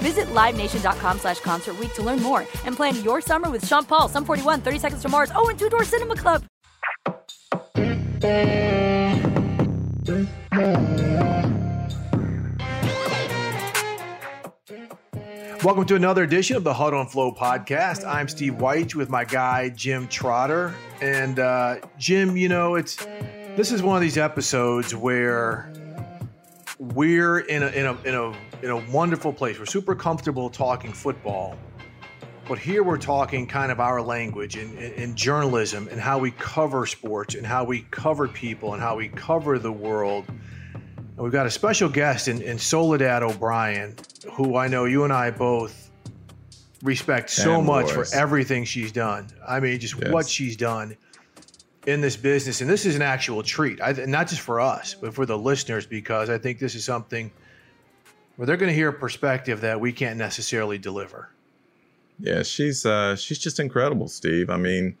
Visit LiveNation.com slash Concert to learn more and plan your summer with Sean Paul, Sum 41, 30 Seconds to Mars, oh, and Two Door Cinema Club. Welcome to another edition of the Huddle and Flow podcast. I'm Steve White with my guy Jim Trotter, and uh, Jim, you know it's this is one of these episodes where we're in a in a in a in a wonderful place. We're super comfortable talking football, but here we're talking kind of our language in, in, in journalism and how we cover sports and how we cover people and how we cover the world. And we've got a special guest in, in Soledad O'Brien, who I know you and I both respect so much wars. for everything she's done. I mean, just Yes. what she's done in this business. And this is an actual treat, I, not just for us, but for the listeners, because I think this is something where they're going to hear a perspective that we can't necessarily deliver. Yeah, she's uh, she's just incredible, Steve. I mean,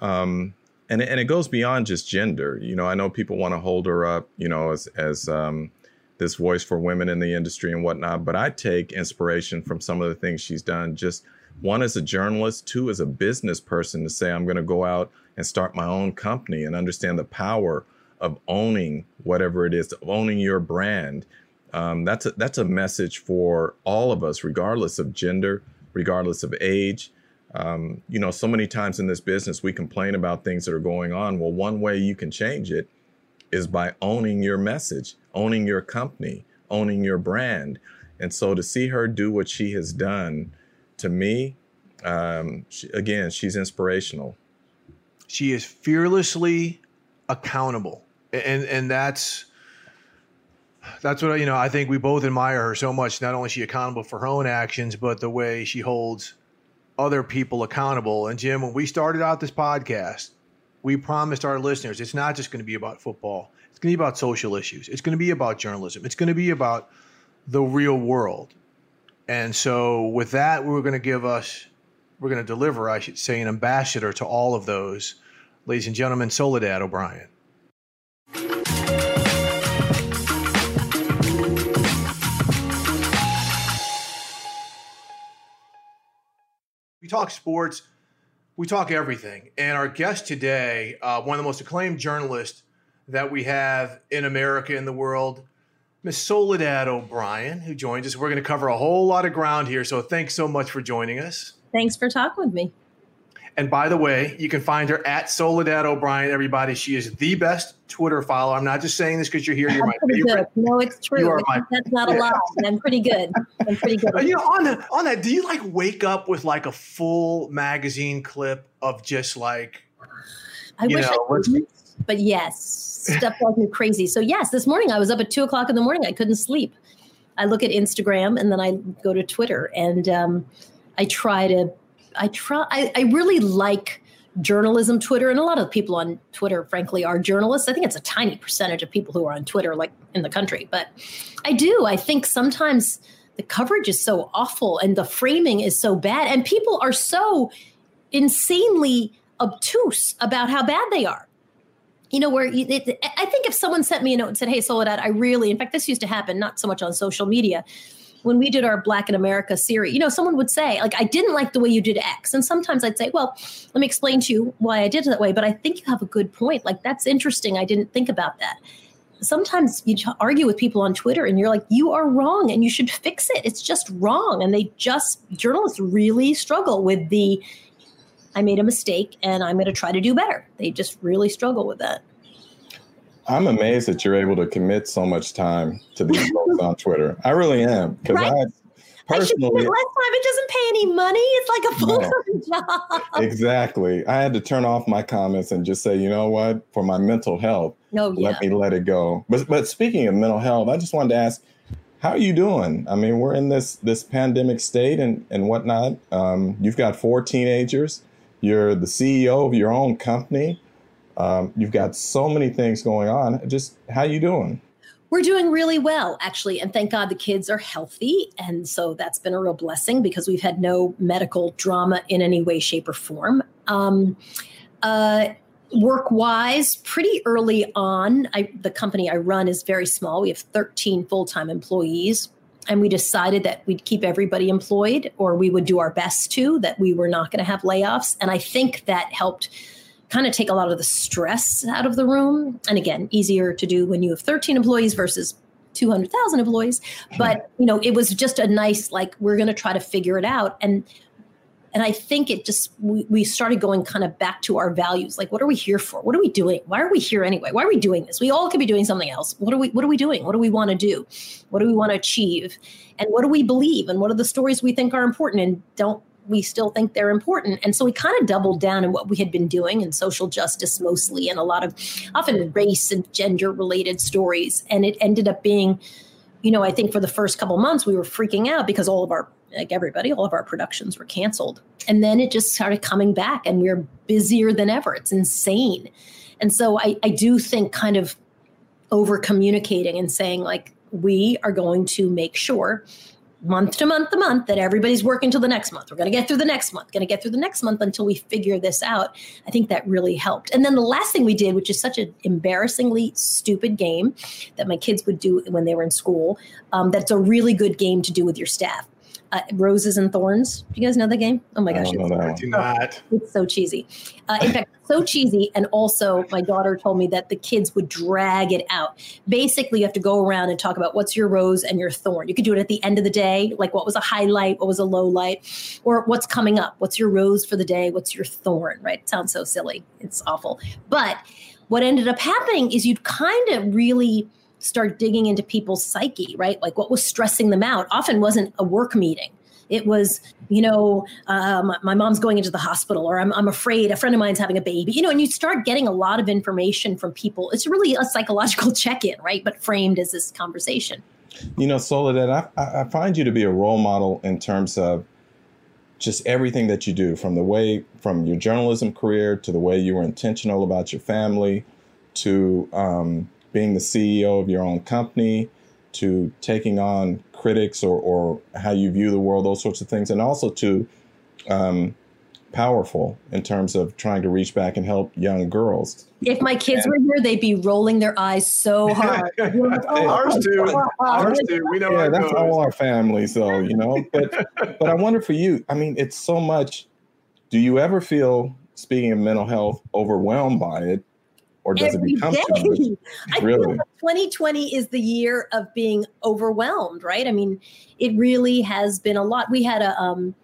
um, and and it goes beyond just gender. You know, I know people want to hold her up, you know, as as um, this voice for women in the industry and whatnot. But I take inspiration from some of the things she's done. Just one as a journalist, two as a business person to say I'm going to go out and start my own company and understand the power of owning whatever it is, of owning your brand. Um, that's a, that's a message for all of us, regardless of gender, regardless of age. Um, you know, so many times in this business, we complain about things that are going on. Well, one way you can change it is by owning your message, owning your company, owning your brand. And so to see her do what she has done, to me, um, she, again, she's inspirational. She is fearlessly accountable, and and that's that's what you know. I think we both admire her so much. Not only is she accountable for her own actions, but the way she holds other people accountable. And Jim, when we started out this podcast, we promised our listeners it's not just going to be about football. It's going to be about social issues. It's going to be about journalism. It's going to be about the real world. And so, with that, we're going to give us, we're going to deliver, I should say, an ambassador to all of those. Ladies and gentlemen, Soledad O'Brien. Talk sports, we talk everything. And our guest today, uh, one of the most acclaimed journalists that we have in America and the world, Miss Soledad O'Brien, who joins us. We're going to cover a whole lot of ground here. So thanks so much for joining us. Thanks for talking with me. And by the way, you can find her at Soledad O'Brien. Everybody, she is the best Twitter follower. I'm not just saying this because you're here. You're I'm my favorite. good. No, it's true. You are my- That's not a lie. I'm pretty good. I'm pretty good. You know, on that, on that, do you like wake up with like a full magazine clip of just like I wish know, I could, but yes, stuff drives me crazy. So yes, this morning I was up at two o'clock in the morning. I couldn't sleep. I look at Instagram and then I go to Twitter and um, I try to. I try. I, I really like journalism Twitter, and a lot of people on Twitter, frankly, are journalists. I think it's a tiny percentage of people who are on Twitter, like in the country, but I do. I think sometimes the coverage is so awful and the framing is so bad, and people are so insanely obtuse about how bad they are. You know, where it, I think if someone sent me a note and said, Hey, Soledad, I really, in fact, this used to happen, not so much on social media. When we did our Black in America series, you know, someone would say, like, I didn't like the way you did X. And sometimes I'd say, well, let me explain to you why I did it that way. But I think you have a good point. Like, that's interesting. I didn't think about that sometimes you argue with people on Twitter and you're like, you are wrong and you should fix it. It's just wrong. And they just, journalists really struggle with the, I made a mistake and I'm going to try to do better. They just really struggle with that. I'm amazed that you're able to commit so much time to these folks on Twitter. I really am because right? I personally I less time. It doesn't pay any money. It's like a full time job. Exactly. I had to turn off my comments and just say, you know what, for my mental health, oh, yeah. let me let it go. But but speaking of mental health, I just wanted to ask, how are you doing? I mean, we're in this this pandemic state and and whatnot. Um, you've got four teenagers. You're the CEO of your own company. Um, you've got so many things going on. Just how you doing? We're doing really well, actually, and thank God the kids are healthy, and so that's been a real blessing because we've had no medical drama in any way, shape, or form. Um, uh, work wise, pretty early on, I, the company I run is very small. We have 13 full time employees and we decided that we'd keep everybody employed or we would do our best to that we were not going to have layoffs and i think that helped kind of take a lot of the stress out of the room. And again easier to do when you have 13 employees versus 200,000 employees. But hmm. you know it was just a nice like we're going to try to figure it out. And and i think it just we, we started going kind of back to our values. Like what are we here for? What are we doing? Why are we here anyway? Why are we doing this? We all could be doing something else. What are we what are we doing? What do we want to do? What do we want to achieve? And what do we believe? And what are the stories we think are important? And don't we still think they're important and so we kind of doubled down in what we had been doing in social justice mostly and a lot of often race and gender related stories and it ended up being you know i think for the first couple months we were freaking out because all of our like everybody, all of our productions were canceled. And then it just started coming back and we're busier than ever. It's insane. And so I, I do think kind of over communicating and saying, like, we are going to make sure month to month to month that everybody's working till the next month. We're going to get through the next month, going to get through the next month until we figure this out. I think that really helped. And then the last thing we did, which is such an embarrassingly stupid game that my kids would do when they were in school, um, that's a really good game to do with your staff uh, Roses and Thorns. Do you guys know the game? Oh my gosh, I it's, do not. it's so cheesy. Uh, in fact, so cheesy. And also, my daughter told me that the kids would drag it out. Basically, you have to go around and talk about what's your rose and your thorn. You could do it at the end of the day, like what was a highlight, what was a low light, or what's coming up. What's your rose for the day? What's your thorn? Right? It sounds so silly. It's awful. But what ended up happening is you'd kind of really start digging into people's psyche, right? Like what was stressing them out often wasn't a work meeting. It was, you know, um, my mom's going into the hospital, or I'm, I'm afraid a friend of mine's having a baby, you know, and you start getting a lot of information from people. It's really a psychological check in, right? But framed as this conversation. You know, Soledad, I, I find you to be a role model in terms of just everything that you do from the way, from your journalism career to the way you were intentional about your family to, um, being the CEO of your own company to taking on critics or, or how you view the world, those sorts of things, and also to um, powerful in terms of trying to reach back and help young girls. If my kids and, were here, they'd be rolling their eyes so hard. like, oh, ours do. Ours too. We know. Yeah, that's all our family. So you know, but but I wonder for you. I mean, it's so much. Do you ever feel, speaking of mental health, overwhelmed by it? Or does Every it become day. too much? Really? I like 2020 is the year of being overwhelmed, right? I mean, it really has been a lot. We had a um,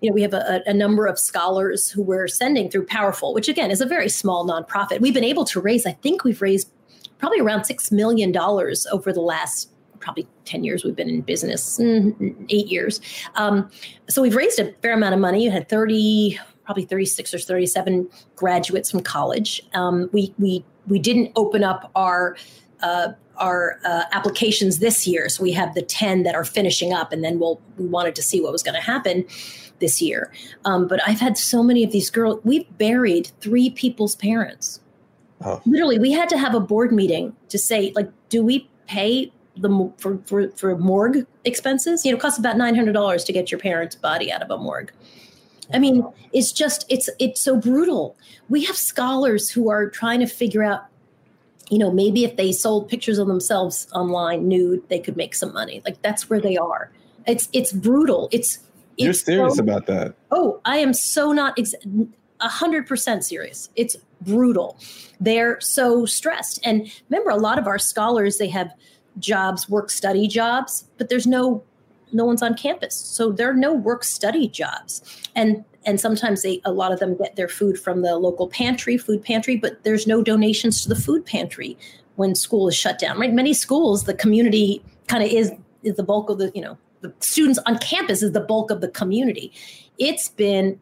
you know, we have a, a, number of scholars who we're sending through PowHERful, which again is a very small nonprofit. We've been able to raise, I think we've raised probably around $6 million over the last probably 10 years we've been in business, mm, eight years. Um, so we've raised a fair amount of money. You had 30, probably 36 or 37 graduates from college. Um, we we we didn't open up our uh, our uh, applications this year, so we have the 10 that are finishing up, and then we'll we wanted to see what was going to happen this year. Um, but I've had so many of these girls. We've buried three people's parents. Oh. Literally, we had to have a board meeting to say, like, do we pay the for, for, for morgue expenses? You know, it costs about nine hundred dollars to get your parents' body out of a morgue I mean, it's just it's it's so brutal. We have scholars who are trying to figure out, you know, maybe if they sold pictures of themselves online nude, they could make some money. Like that's where they are. It's it's brutal. It's you're serious so- about that. Oh, I am so not a hundred percent serious. It's brutal. They're so stressed. And remember, a lot of our scholars they have jobs, work study jobs, but there's no no one's on campus, so there are no work study jobs. And and sometimes they a lot of them get their food from the local pantry, food pantry, but there's no donations to the food pantry when school is shut down. Right? Many schools, the community kind of is is the bulk of the you know the students on campus is the bulk of the community. It's been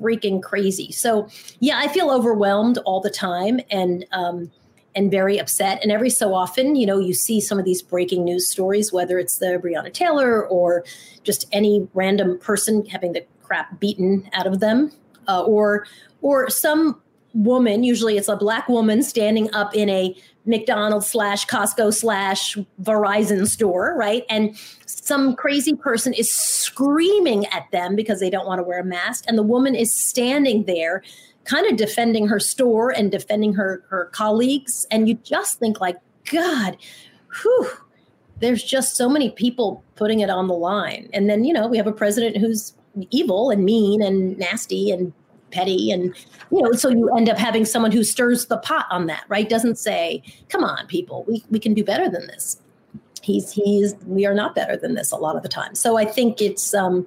freaking crazy. So yeah, I feel overwhelmed all the time and um, and very upset. And every so often, you know, you see some of these breaking news stories, whether it's the Breonna Taylor or just any random person having the crap beaten out of them, uh, or or some woman, usually it's a black woman standing up in a McDonald's slash Costco slash Verizon store, right? And some crazy person is screaming at them because they don't want to wear a mask. And the woman is standing there kind of defending her store and defending her her colleagues. And you just think like, God, whew, there's just so many people putting it on the line. And then, you know, we have a president who's evil and mean and nasty and petty and you know so you end up having someone who stirs the pot on that right doesn't say come on people we, we can do better than this he's he's we are not better than this a lot of the time so i think it's um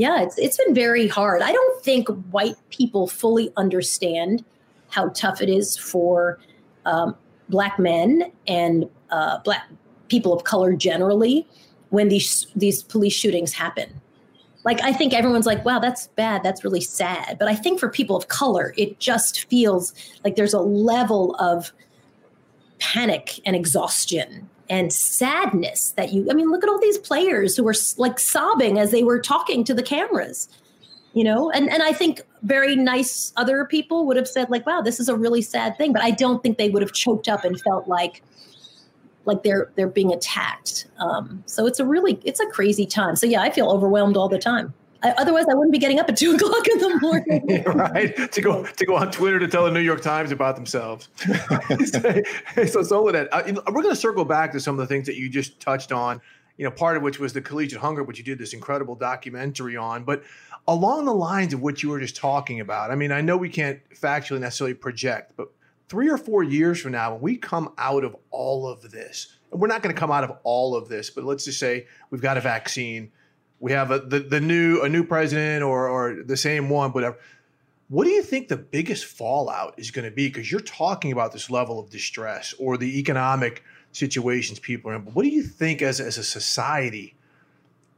yeah it's it's been very hard. I don't think white people fully understand how tough it is for um, black men and uh, black people of color generally when these these police shootings happen. Like i think everyone's like wow that's bad. That's really sad. But i think for people of color it just feels like there's a level of panic and exhaustion and sadness that you i mean look at all these players who were like sobbing as they were talking to the cameras you know? And and i think very nice other people would have said like wow this is a really sad thing but i don't think they would have choked up and felt like like they're they're being attacked. Um, so it's a really it's a crazy time. So yeah i feel overwhelmed all the time I, otherwise i wouldn't be getting up at two o'clock in the morning right to go to go on Twitter to tell the New York Times about themselves. so so with that, uh, we're going to circle back to some of the things that you just touched on. You know, part of which was the collegiate hunger, which you did this incredible documentary on. But along the lines of what you were just talking about, I mean, I know we can't factually necessarily project, but three or four years from now, when we come out of all of this, and we're not going to come out of all of this, but let's just say we've got a vaccine, we have a, the the new a new president or or the same one, whatever. What do you think the biggest fallout is going to be? Because you're talking about this level of distress or the economic situations people are in. But what do you think as as a society,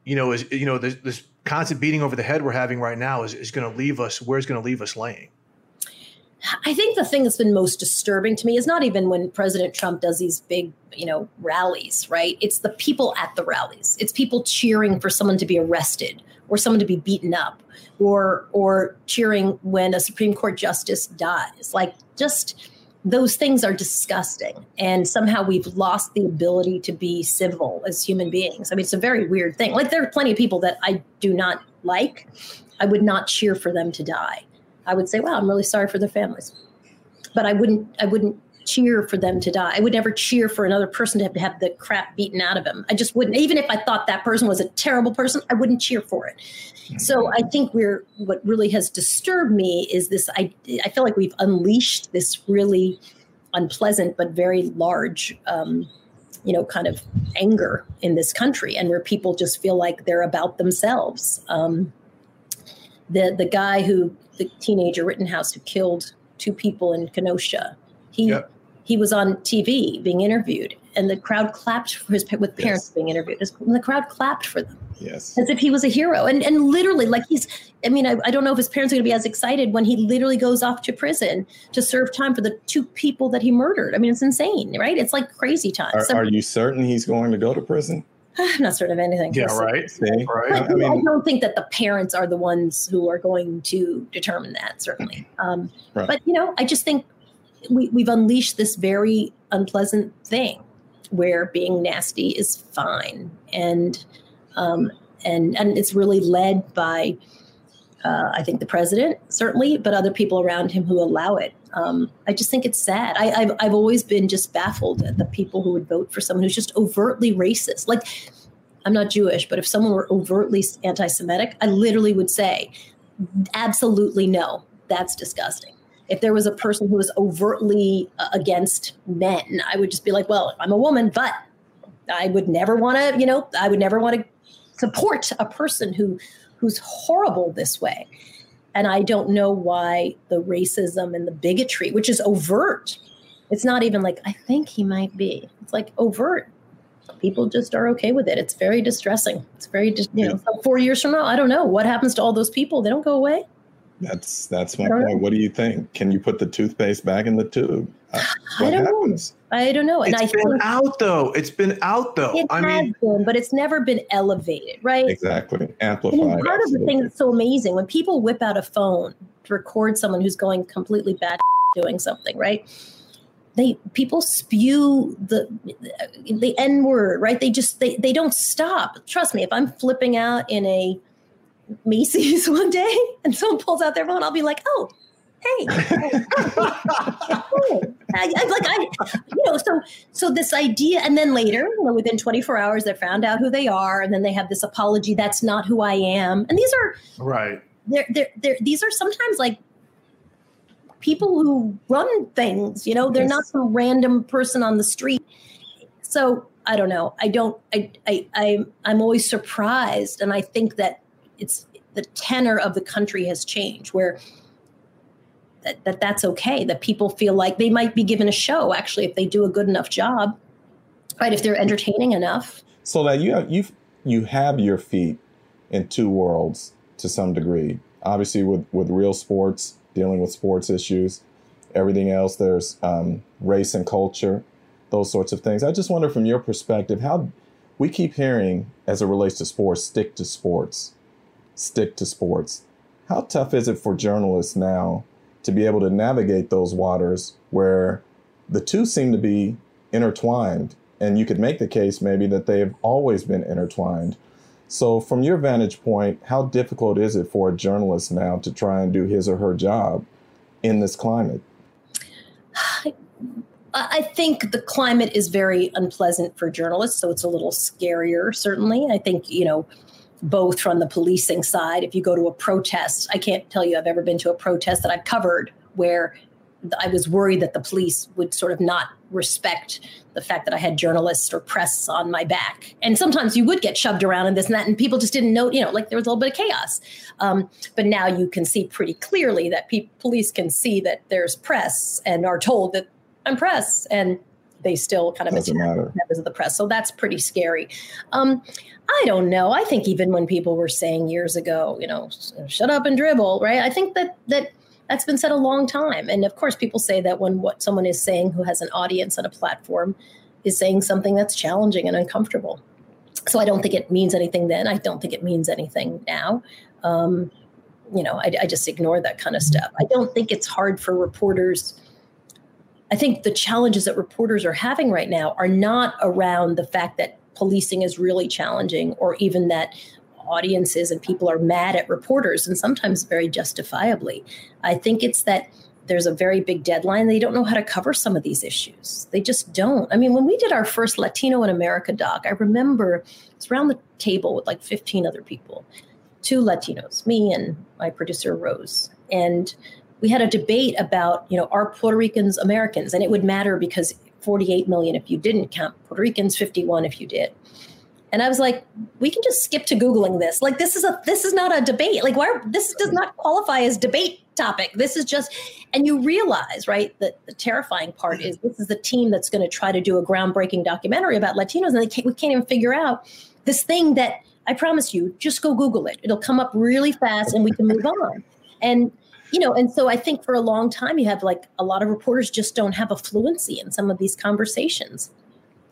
you know, is you know this, this constant beating over the head we're having right now is, is going to leave us where's going to leave us laying? I think the thing that's been most disturbing to me is not even when President Trump does these big, you know, rallies, right? It's the people at the rallies. It's people cheering for someone to be arrested or someone to be beaten up or or cheering when a Supreme Court justice dies. Like just those things are disgusting and somehow we've lost the ability to be civil as human beings. I mean, it's a very weird thing. Like there are plenty of people that I do not like. I would not cheer for them to die. I would say, "Wow, I'm really sorry for their families," but I wouldn't. I wouldn't cheer for them to die. I would never cheer for another person to have, have the crap beaten out of him. I just wouldn't. Even if I thought that person was a terrible person, I wouldn't cheer for it. So I think we're. What really has disturbed me is this. I I feel like we've unleashed this really unpleasant but very large. Um, you know, kind of anger in this country, and where people just feel like they're about themselves. Um, the the guy who the teenager Rittenhouse who killed two people in Kenosha. He Yep. he was on TV being interviewed, and the crowd clapped for his with parents Yes. being interviewed. And the crowd clapped for them Yes. as if he was a hero. And and literally, like he's. I mean, I, I don't know if his parents are going to be as excited when he literally goes off to prison to serve time for the two people that he murdered. I mean, it's insane, right? It's like crazy time. Are, So- are you certain he's going to go to prison? I'm not certain of anything. Yeah, right. Right. I, I mean- I don't think that the parents are the ones who are going to determine that, certainly. Um, Right. But, you know, I just think we, we've unleashed this very unpleasant thing where being nasty is fine. And, um, and, and it's really led by Uh, I think the president certainly, but other people around him who allow it. Um, I just think it's sad. I, have I've always been just baffled at the people who would vote for someone who's just overtly racist. Like, I'm not Jewish, but if someone were overtly anti Semitic, I literally would say, absolutely no, that's disgusting. If there was a person who was overtly uh, against men, I would just be like, well, I'm a woman, but I would never want to, you know, I would never want to support a person who who's horrible this way. And I don't know why the racism and the bigotry, which is overt, it's not even like, I think he might be. It's like overt. People just are okay with it. It's very distressing. It's very, you know, four years from now, I don't know what happens to all those people. They don't go away. That's that's my point. Know. What do you think? Can you put the toothpaste back in the tube? Uh, I don't happens? know. I don't know. And it's I been out though. It's been out though. It I has mean, been, but it's never been elevated, right? Exactly. Amplified. And part absolutely. of the thing that's so amazing when people whip out a phone to record someone who's going completely bad doing something, right? They people spew the the N word, right? They just they they don't stop. Trust me, if I'm flipping out in a Macy's one day and someone pulls out their phone, I'll be like, oh, hey. I, I, like I, you know, so so this idea, and then later, you know, within 24 hours, they found out who they are, and then they have this apology. That's not who I am. And these are right. They're, they're, they're, these are sometimes like people who run things. You know, they're yes. not some random person on the street. So I don't know. I don't. I I, I I'm always surprised, and I think that it's the tenor of the country has changed where that, that that's okay that people feel like they might be given a show actually if they do a good enough job right if they're entertaining enough. So that you have you you have your feet in two worlds to some degree. Obviously with with real sports dealing with sports issues everything else there's um, race and culture those sorts of things. I just wonder from your perspective how we keep hearing as it relates to sports stick to sports stick to sports. How tough is it for journalists now to be able to navigate those waters where the two seem to be intertwined? And you could make the case maybe that they have always been intertwined. So, from your vantage point, how difficult is it for a journalist now to try and do his or her job in this climate? I think the climate is very unpleasant for journalists, so it's a little scarier, certainly. I think, you know, both from the policing side. If you go to a protest, I can't tell you I've ever been to a protest that I've covered where I was worried that the police would sort of not respect the fact that I had journalists or press on my back. And sometimes you would get shoved around in this and that, and people just didn't know, you know, like there was a little bit of chaos. Um, but now you can see pretty clearly that pe- police can see that there's press and are told that I'm press. And they still kind of members of the press. So that's pretty scary. Um, I don't know. I think even when people were saying years ago, you know, shut up and dribble, right? I think that that that's been said a long time. And of course, people say that when what someone is saying who has an audience and a platform is saying something that's challenging and uncomfortable. So I don't think it means anything then. I don't think it means anything now. Um, you know, I, I just ignore that kind of stuff. I don't think it's hard for reporters I think the challenges that reporters are having right now are not around the fact that policing is really challenging or even that audiences and people are mad at reporters and sometimes very justifiably. I think it's that there's a very big deadline. They don't know how to cover some of these issues. They just don't. I mean, when we did our first Latino in America doc, I remember it's around the table with like 15 other people, two Latinos, me and my producer Rose. And we had a debate about, you know, are Puerto Ricans Americans? And it would matter because 48 million if you didn't count Puerto Ricans, 51 if you did. And I was like, we can just skip to googling this. Like this is a this is not a debate. Like why this does not qualify as debate topic. This is just and you realize, right, that the terrifying part is this is the team that's going to try to do a groundbreaking documentary about Latinos and they can't, we can't even figure out this thing that I promise you, just go Google it. It'll come up really fast and we can move on. And you know, and so I think for a long time, you have like a lot of reporters just don't have a fluency in some of these conversations.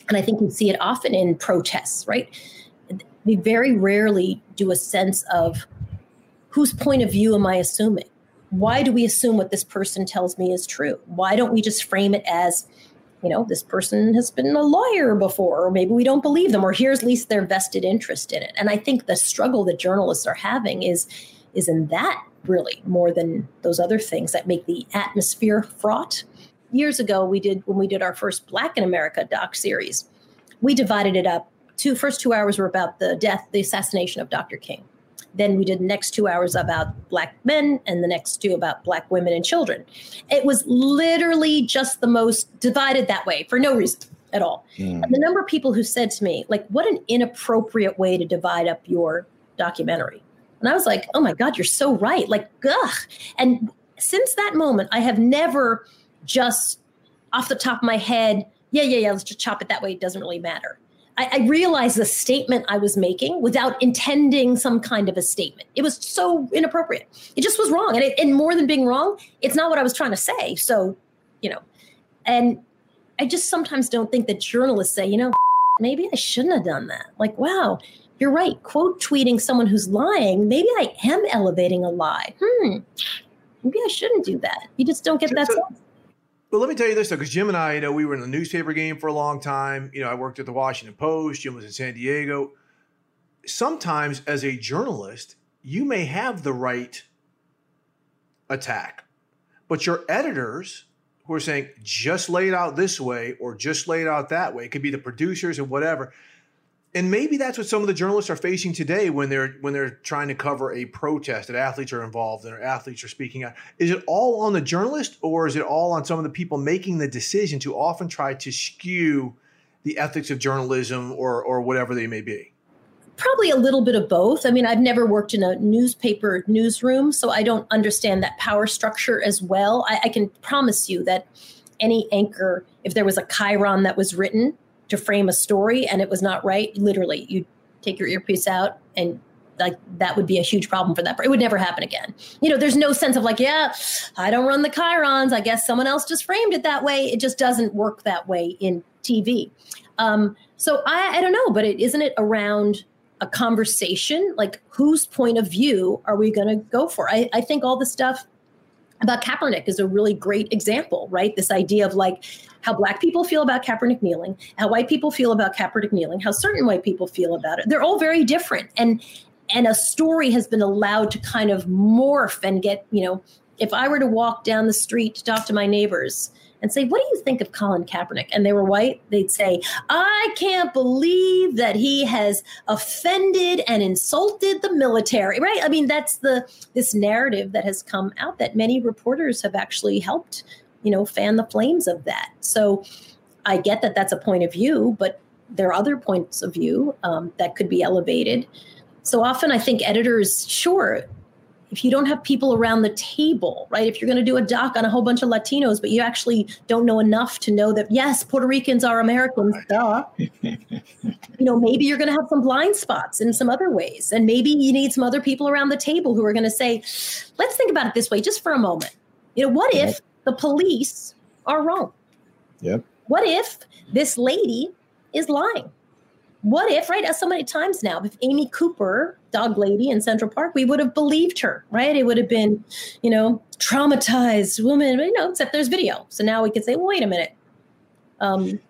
And I think you see it often in protests, right? We very rarely do a sense of whose point of view am I assuming? Why do we assume what this person tells me is true? Why don't we just frame it as, you know, this person has been a lawyer before, or maybe we don't believe them, or here's at least their vested interest in it. And I think the struggle that journalists are having is is in that really more than those other things that make the atmosphere fraught. Years ago, we did when we did our first Black in America doc series, we divided it up. Two first two hours were about the death, the assassination of Dr. King. Then we did the next two hours about black men and the next two about black women and children. It was literally just the most divided that way for no reason at all. Mm. And the number of people who said to me, like, what an inappropriate way to divide up your documentary. And I was like, oh my God, you're so right. Like, ugh. And since that moment, I have never just off the top of my head, yeah, yeah, yeah, let's just chop it that way. It doesn't really matter. I, I realized the statement I was making without intending some kind of a statement. It was so inappropriate. It just was wrong. And, it, and more than being wrong, it's not what I was trying to say. So, you know, and I just sometimes don't think that journalists say, you know, maybe I shouldn't have done that. Like, wow, you're right. Quote tweeting someone who's lying, maybe I am elevating a lie. Hmm, maybe I shouldn't do that. You just don't get that sense. But let me tell you this though, because Jim and I, you know, we were in the newspaper game for a long time. You know, I worked at the Washington Post. Jim was in San Diego. Sometimes, as a journalist, you may have the right attack, but your editors who are saying just lay it out this way or just lay it out that way, it could be the producers and whatever and maybe that's what some of the journalists are facing today when they're when they're trying to cover a protest that athletes are involved and athletes are speaking out. Is it all on the journalist or is it all on some of the people making the decision to often try to skew the ethics of journalism or or whatever they may be? Probably a little bit of both. I mean, I've never worked in a newspaper newsroom, so I don't understand that power structure as well. I, I can promise you that any anchor, if there was a chyron that was written, to frame a story and it was not right, literally, you take your earpiece out and like that would be a huge problem for that. It would never happen again. You know, there's no sense of like, yeah, I don't run the chyrons. I guess someone else just framed it that way. It just doesn't work that way in TV. Um, so I, I don't know, but it isn't it around a conversation? Like, whose point of view are we going to go for? I, I think all the stuff about Kaepernick is a really great example, right? This idea of like how black people feel about Kaepernick kneeling, how white people feel about Kaepernick kneeling, how certain white people feel about it. They're all very different. And and a story has been allowed to kind of morph and get, you know, if I were to walk down the street to talk to my neighbors and say, What do you think of Colin Kaepernick? And they were white, they'd say, I can't believe that he has offended and insulted the military, right? I mean, that's the this narrative that has come out that many reporters have actually helped, you know, fan the flames of that. So I get that that's a point of view, but there are other points of view um, that could be elevated. So often I think editors, sure, if you don't have people around the table, right? If you're going to do a doc on a whole bunch of Latinos, but you actually don't know enough to know that yes, Puerto Ricans are Americans, duh. you know, maybe you're going to have some blind spots in some other ways, and maybe you need some other people around the table who are going to say, "Let's think about it this way, just for a moment. You know, what if the police are wrong? Yep. What if this lady is lying? what if, right, as so many times now, if Amy Cooper, dog lady in Central Park, we would have believed her, right? It would have been, you know, traumatized woman, you know, except there's video. So now we could say, well, wait a minute. Um,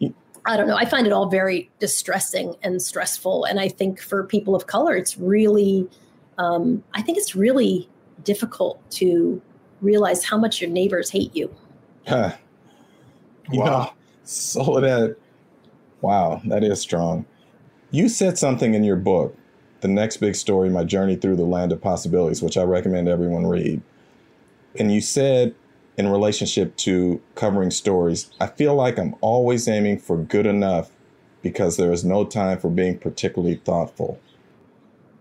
I don't know. I find it all very distressing and stressful. And I think for people of color, it's really, um, I think it's really difficult to realize how much your neighbors hate you. Huh. wow. Know, so that, wow, that is strong. You said something in your book, The Next Big Story My Journey Through the Land of Possibilities, which I recommend everyone read. And you said, in relationship to covering stories, I feel like I'm always aiming for good enough because there is no time for being particularly thoughtful.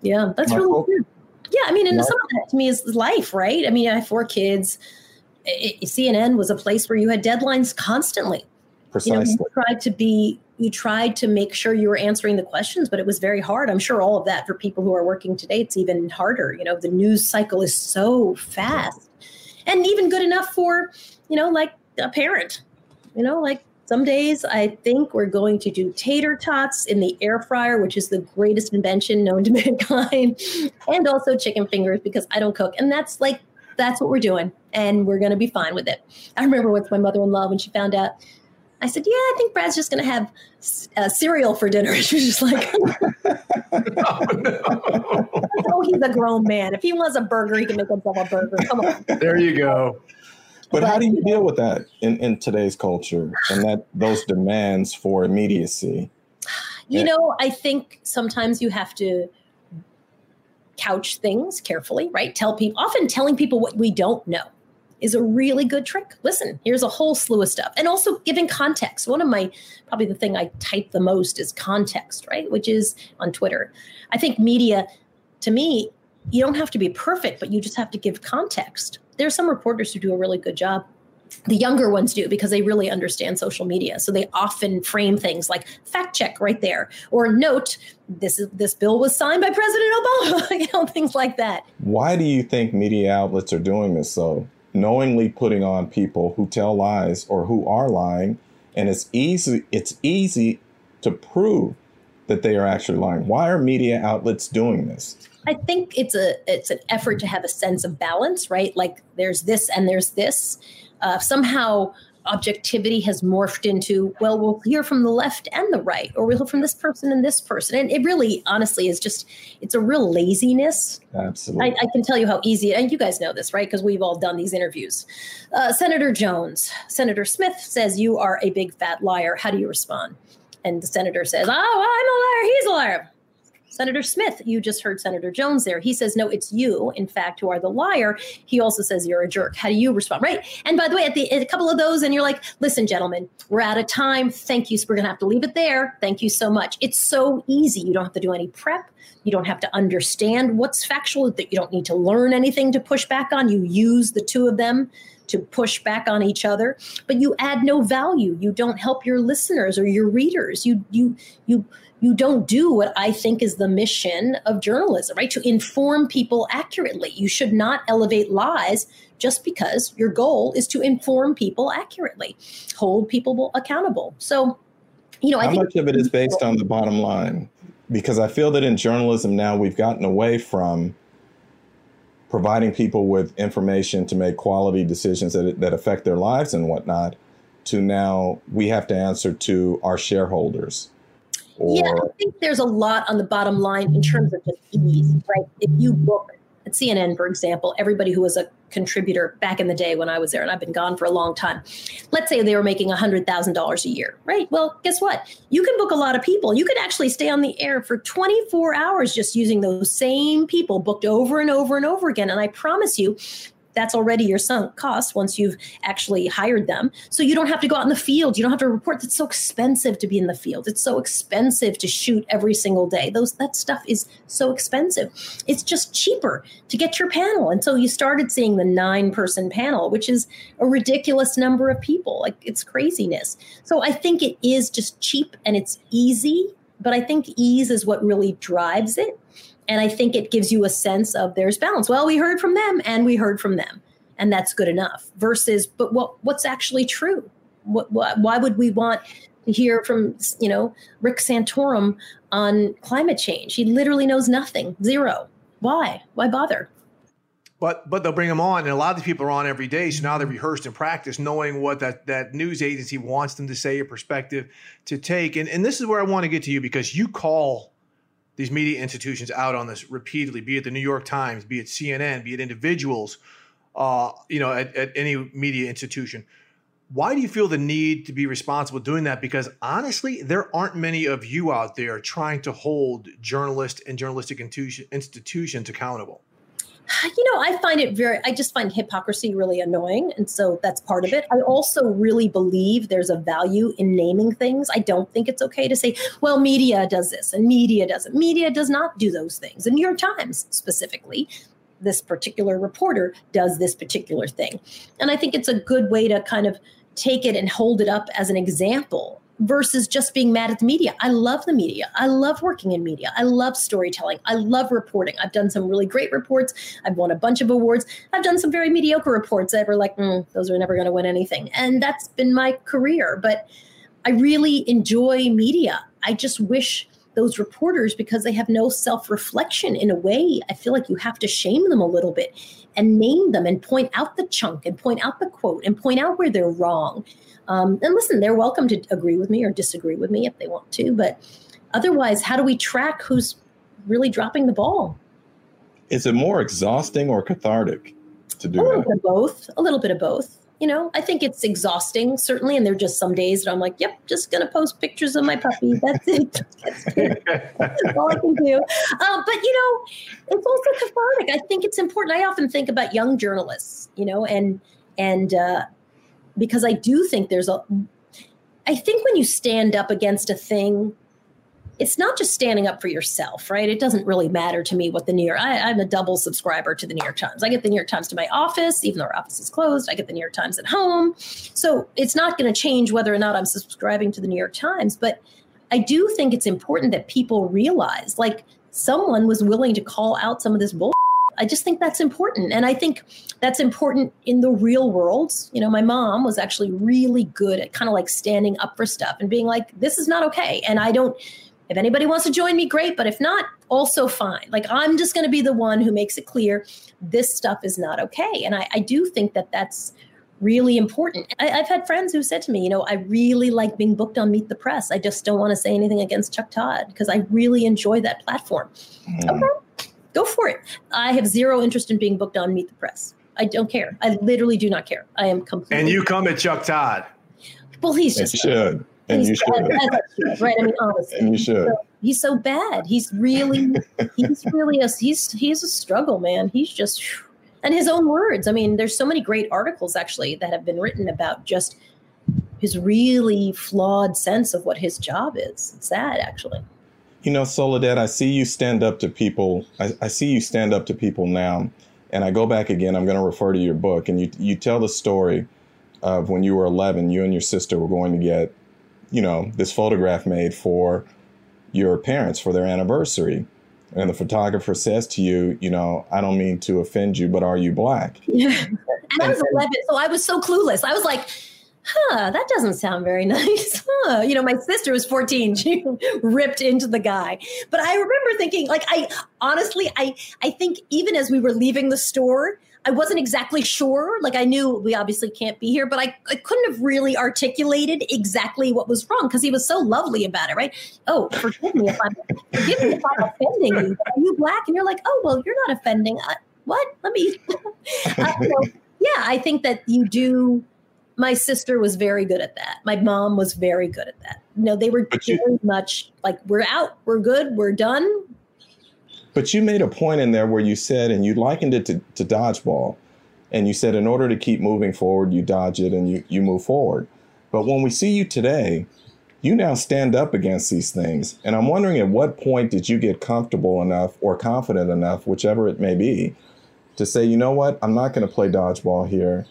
Yeah, that's really good. Yeah, I mean, and some of that to me is life, right? I mean, I have four kids. It, CNN was a place where you had deadlines constantly. Precisely. You, know, you tried to be you tried to make sure you were answering the questions, but it was very hard. I'm sure all of that for people who are working today, it's even harder. You know, the news cycle is so fast and even good enough for, you know, like a parent, you know, like some days I think we're going to do tater tots in the air fryer, which is the greatest invention known to mankind, and also chicken fingers because I don't cook. And that's like, that's what we're doing. And we're going to be fine with it. I remember with my mother in law when she found out I said, Yeah, I think Brad's just going to have uh, cereal for dinner. She was just like, oh, no. oh, he's a grown man. If he wants a burger, he can make himself a burger. Come on. There you go. But, but how do you deal with that in, in today's culture and that those demands for immediacy? You know, I think sometimes you have to couch things carefully, right? Tell people, often telling people what we don't know is a really good trick. Listen, here's a whole slew of stuff. And also giving context. One of my, probably the thing I type the most is context, right? Which is on Twitter. I think media, to me, you don't have to be perfect, but you just have to give context. There are some reporters who do a really good job the younger ones do because they really understand social media so they often frame things like fact check right there or note this is this bill was signed by president obama you know things like that why do you think media outlets are doing this so knowingly putting on people who tell lies or who are lying and it's easy it's easy to prove that they are actually lying. Why are media outlets doing this? I think it's a it's an effort to have a sense of balance right? Like there's this and there's this. Uh, somehow objectivity has morphed into well we'll hear from the left and the right or we'll hear from this person and this person. And it really honestly is just it's a real laziness. Absolutely. I, I can tell you how easy and you guys know this right? Because we've all done these interviews. Uh, senator jones senator smith says you are a big fat liar. How do you respond? And the senator says oh i'm a liar. He's a liar Senator Smith, you just heard Senator Jones there. He says, no, it's you, in fact, who are the liar. He also says you're a jerk. How do you respond? Right. And by the way, at the at a couple of those, and you're like, listen, gentlemen, we're out of time. Thank you. So we're going to have to leave it there. Thank you so much. It's so easy. You don't have to do any prep. You don't have to understand what's factual, that you don't need to learn anything to push back on. You use the two of them to push back on each other but you add no value you don't help your listeners or your readers you you you you don't do what I think is the mission of journalism, right? To inform people accurately. You should not elevate lies just because your goal is to inform people accurately, hold people accountable. So, you know, how I think much of it is based on the bottom line? Because I feel that in journalism now we've gotten away from providing people with information to make quality decisions that, that affect their lives and whatnot, to now we have to answer to our shareholders or... Yeah, I think there's a lot on the bottom line in terms of just ease, right? If you book at CNN, for example, everybody who was a contributor back in the day when I was there, and I've been gone for a long time, let's say they were making $100,000 a year, right? Well, guess what? You can book a lot of people. You could actually stay on the air for 24 hours just using those same people booked over and over and over again. And I promise you, that's already your sunk cost once you've actually hired them. So you don't have to go out in the field. You don't have to report. It's so expensive to be in the field. It's so expensive to shoot every single day. Those that stuff is so expensive. It's just cheaper to get your panel. And so you started seeing the nine person panel, which is a ridiculous number of people. Like it's craziness. So I think it is just cheap and it's easy, but I think ease is what really drives it. And I think it gives you a sense of there's balance. Well, we heard from them and we heard from them. And that's good enough versus, but what, what's actually true? What, what, why would we want to hear from, you know, Rick Santorum on climate change? He literally knows nothing, zero. Why? Why bother? But but they'll bring them on, and a lot of these people are on every day. So now they're rehearsed in practice, knowing what that that news agency wants them to say, a perspective to take. And and this is where I want to get to you because you call these media institutions out on this repeatedly, be it the New York Times, be it CNN, be it individuals, uh, you know, at, at any media institution. Why do you feel the need to be responsible doing that? Because honestly, there aren't many of you out there trying to hold journalists and journalistic institutions accountable you know, I find it very, I just find hypocrisy really annoying. And so that's part of it. I also really believe there's a value in naming things. I don't think it's okay to say, well, media does this and media doesn't. Media does not do those things. The New York Times specifically, this particular reporter does this particular thing. And I think it's a good way to kind of take it and hold it up as an example versus just being mad at the media. I love the media. I love working in media. I love storytelling. I love reporting. I've done some really great reports. I've won a bunch of awards. I've done some very mediocre reports that were like, mm, those are never going to win anything. And that's been my career. But I really enjoy media. I just wish those reporters because they have no self reflection in a way. I feel like you have to shame them a little bit and name them and point out the chunk and point out the quote and point out where they're wrong. Um, and listen, they're welcome to agree with me or disagree with me if they want to. But otherwise, how do we track who's really dropping the ball? Is it more exhausting or cathartic to do a little that? bit of both. A little bit of both you know, I think it's exhausting, certainly. And there are just some days that I'm like, yep, just going to post pictures of my puppy. That's it. That's it. all I can do. Um, but, you know, it's also cathartic. I think it's important. I often think about young journalists, you know, and, and, uh, because I do think there's a, I think when you stand up against a thing it's not just standing up for yourself, right? It doesn't really matter to me what the New York. I, am a double subscriber to the New York Times. I get the New York Times to my office, even though our office is closed. I get the New York Times at home, so it's not going to change whether or not I'm subscribing to the New York Times. But I do think it's important that people realize, like, someone was willing to call out some of this bull. I just think that's important. And I think that's important in the real world. You know, my mom was actually really good at kind of like standing up for stuff and being like, this is not okay. And I don't if anybody wants to join me, great. But if not, also fine. Like I'm just going to be the one who makes it clear this stuff is not okay. And I, I do think that that's really important. I, have had friends who said to me, you know, I really like being booked on Meet the Press. I just don't want to say anything against Chuck Todd because I really enjoy that platform. Mm. Okay, go for it. I have zero interest in being booked on Meet the Press. I don't care. I literally do not care. I am completely. And you come at Chuck Todd. Well, he's just. It should. And you should. right? I mean, honestly, and you should. So, he's so bad. He's really, he's really a he's he's a struggle, man. He's just, and his own words. I mean, there's so many great articles actually that have been written about just his really flawed sense of what his job is. It's sad, actually. You know, Soledad, I see you stand up to people. I, I see you stand up to people now, and I go back again. I'm going to refer to your book, and you you tell the story of when you were 11. You and your sister were going to get you know, this photograph made for your parents for their anniversary. And the photographer says to you, you know, I don't mean to offend you, but are you black? Yeah. And I was 11, so I was so clueless. I was like, huh, that doesn't sound very nice. Huh. You know, my sister was 14. She ripped into the guy. But I remember thinking, like, I honestly, I, I think even as we were leaving the store, I wasn't exactly sure. Like I knew we obviously can't be here, but I, I couldn't have really articulated exactly what was wrong because he was so lovely about it, right? Oh, forgive me if I'm forgive me if I'm offending you. Are you black? And you're like, oh well, you're not offending. Uh, what? Let me. uh, so, yeah, I think that you do. My sister was very good at that. My mom was very good at that. You know, they were very much like, we're out, we're good, we're done but you made a point in there where you said, and you likened it to, to dodgeball. And you said, in order to keep moving forward, you dodge it and you, you move forward. But when we see you today, you now stand up against these things. And I'm wondering at what point did you get comfortable enough or confident enough, whichever it may be, to say, you know what, I'm not going to play dodgeball here.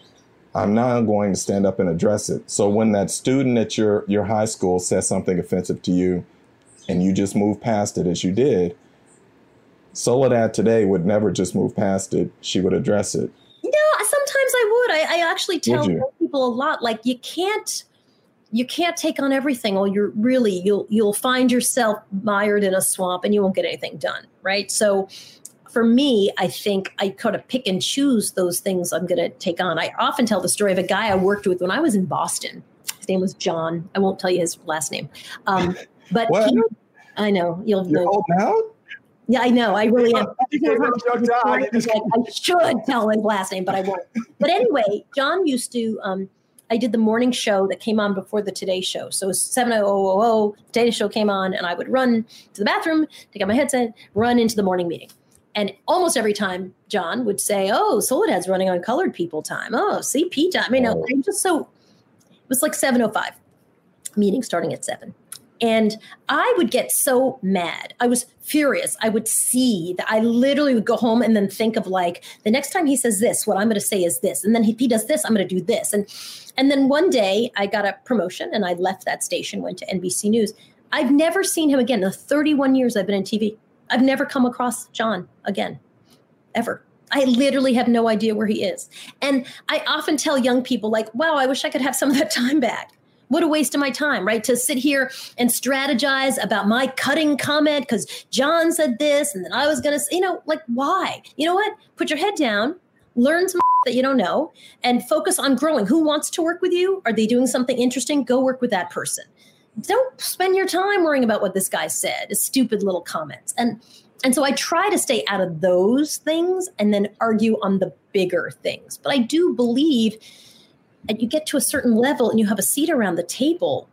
I'm now going to stand up and address it. So when that student at your, your high school says something offensive to you and you just move past it as you did, Soledad today would never just move past it. She would address it. Yeah, sometimes I would. I, I actually tell people a lot, like you can't you can't take on everything or you're really you'll you'll find yourself mired in a swamp and you won't get anything done. Right. So for me, I think I kind of pick and choose those things I'm going to take on. I often tell the story of a guy I worked with when I was in Boston. His name was John. I won't tell you his last name. Um, but he, I know you'll You're know. Out? Yeah, I know. I really am. I should tell his last name, but I won't. But anyway, John used to. Um, I did the morning show that came on before the Today Show. So seven oh oh oh, Today Show came on, and I would run to the bathroom, take out my headset, run into the morning meeting. And almost every time, John would say, "Oh, Soledad's running on colored people time. Oh, CP time." You know, I'm just so. It was like seven oh five, meeting starting at seven. And I would get so mad. I was furious. I would see that I literally would go home and then think of like the next time he says this, what I'm going to say is this, and then if he does this, I'm going to do this. And and then one day I got a promotion and I left that station, went to NBC News. I've never seen him again. In the 31 years I've been in TV, I've never come across John again, ever. I literally have no idea where he is. And I often tell young people, like, wow, I wish I could have some of that time back what a waste of my time, right? To sit here and strategize about my cutting comment because John said this and then I was going to, you know, like, why? You know what? Put your head down, learn some that you don't know, and focus on growing. Who wants to work with you? Are they doing something interesting? Go work with that person. Don't spend your time worrying about what this guy said, stupid little comments. And and so I try to stay out of those things and then argue on the bigger things. But I do believe and you get to a certain level and you have a seat around the table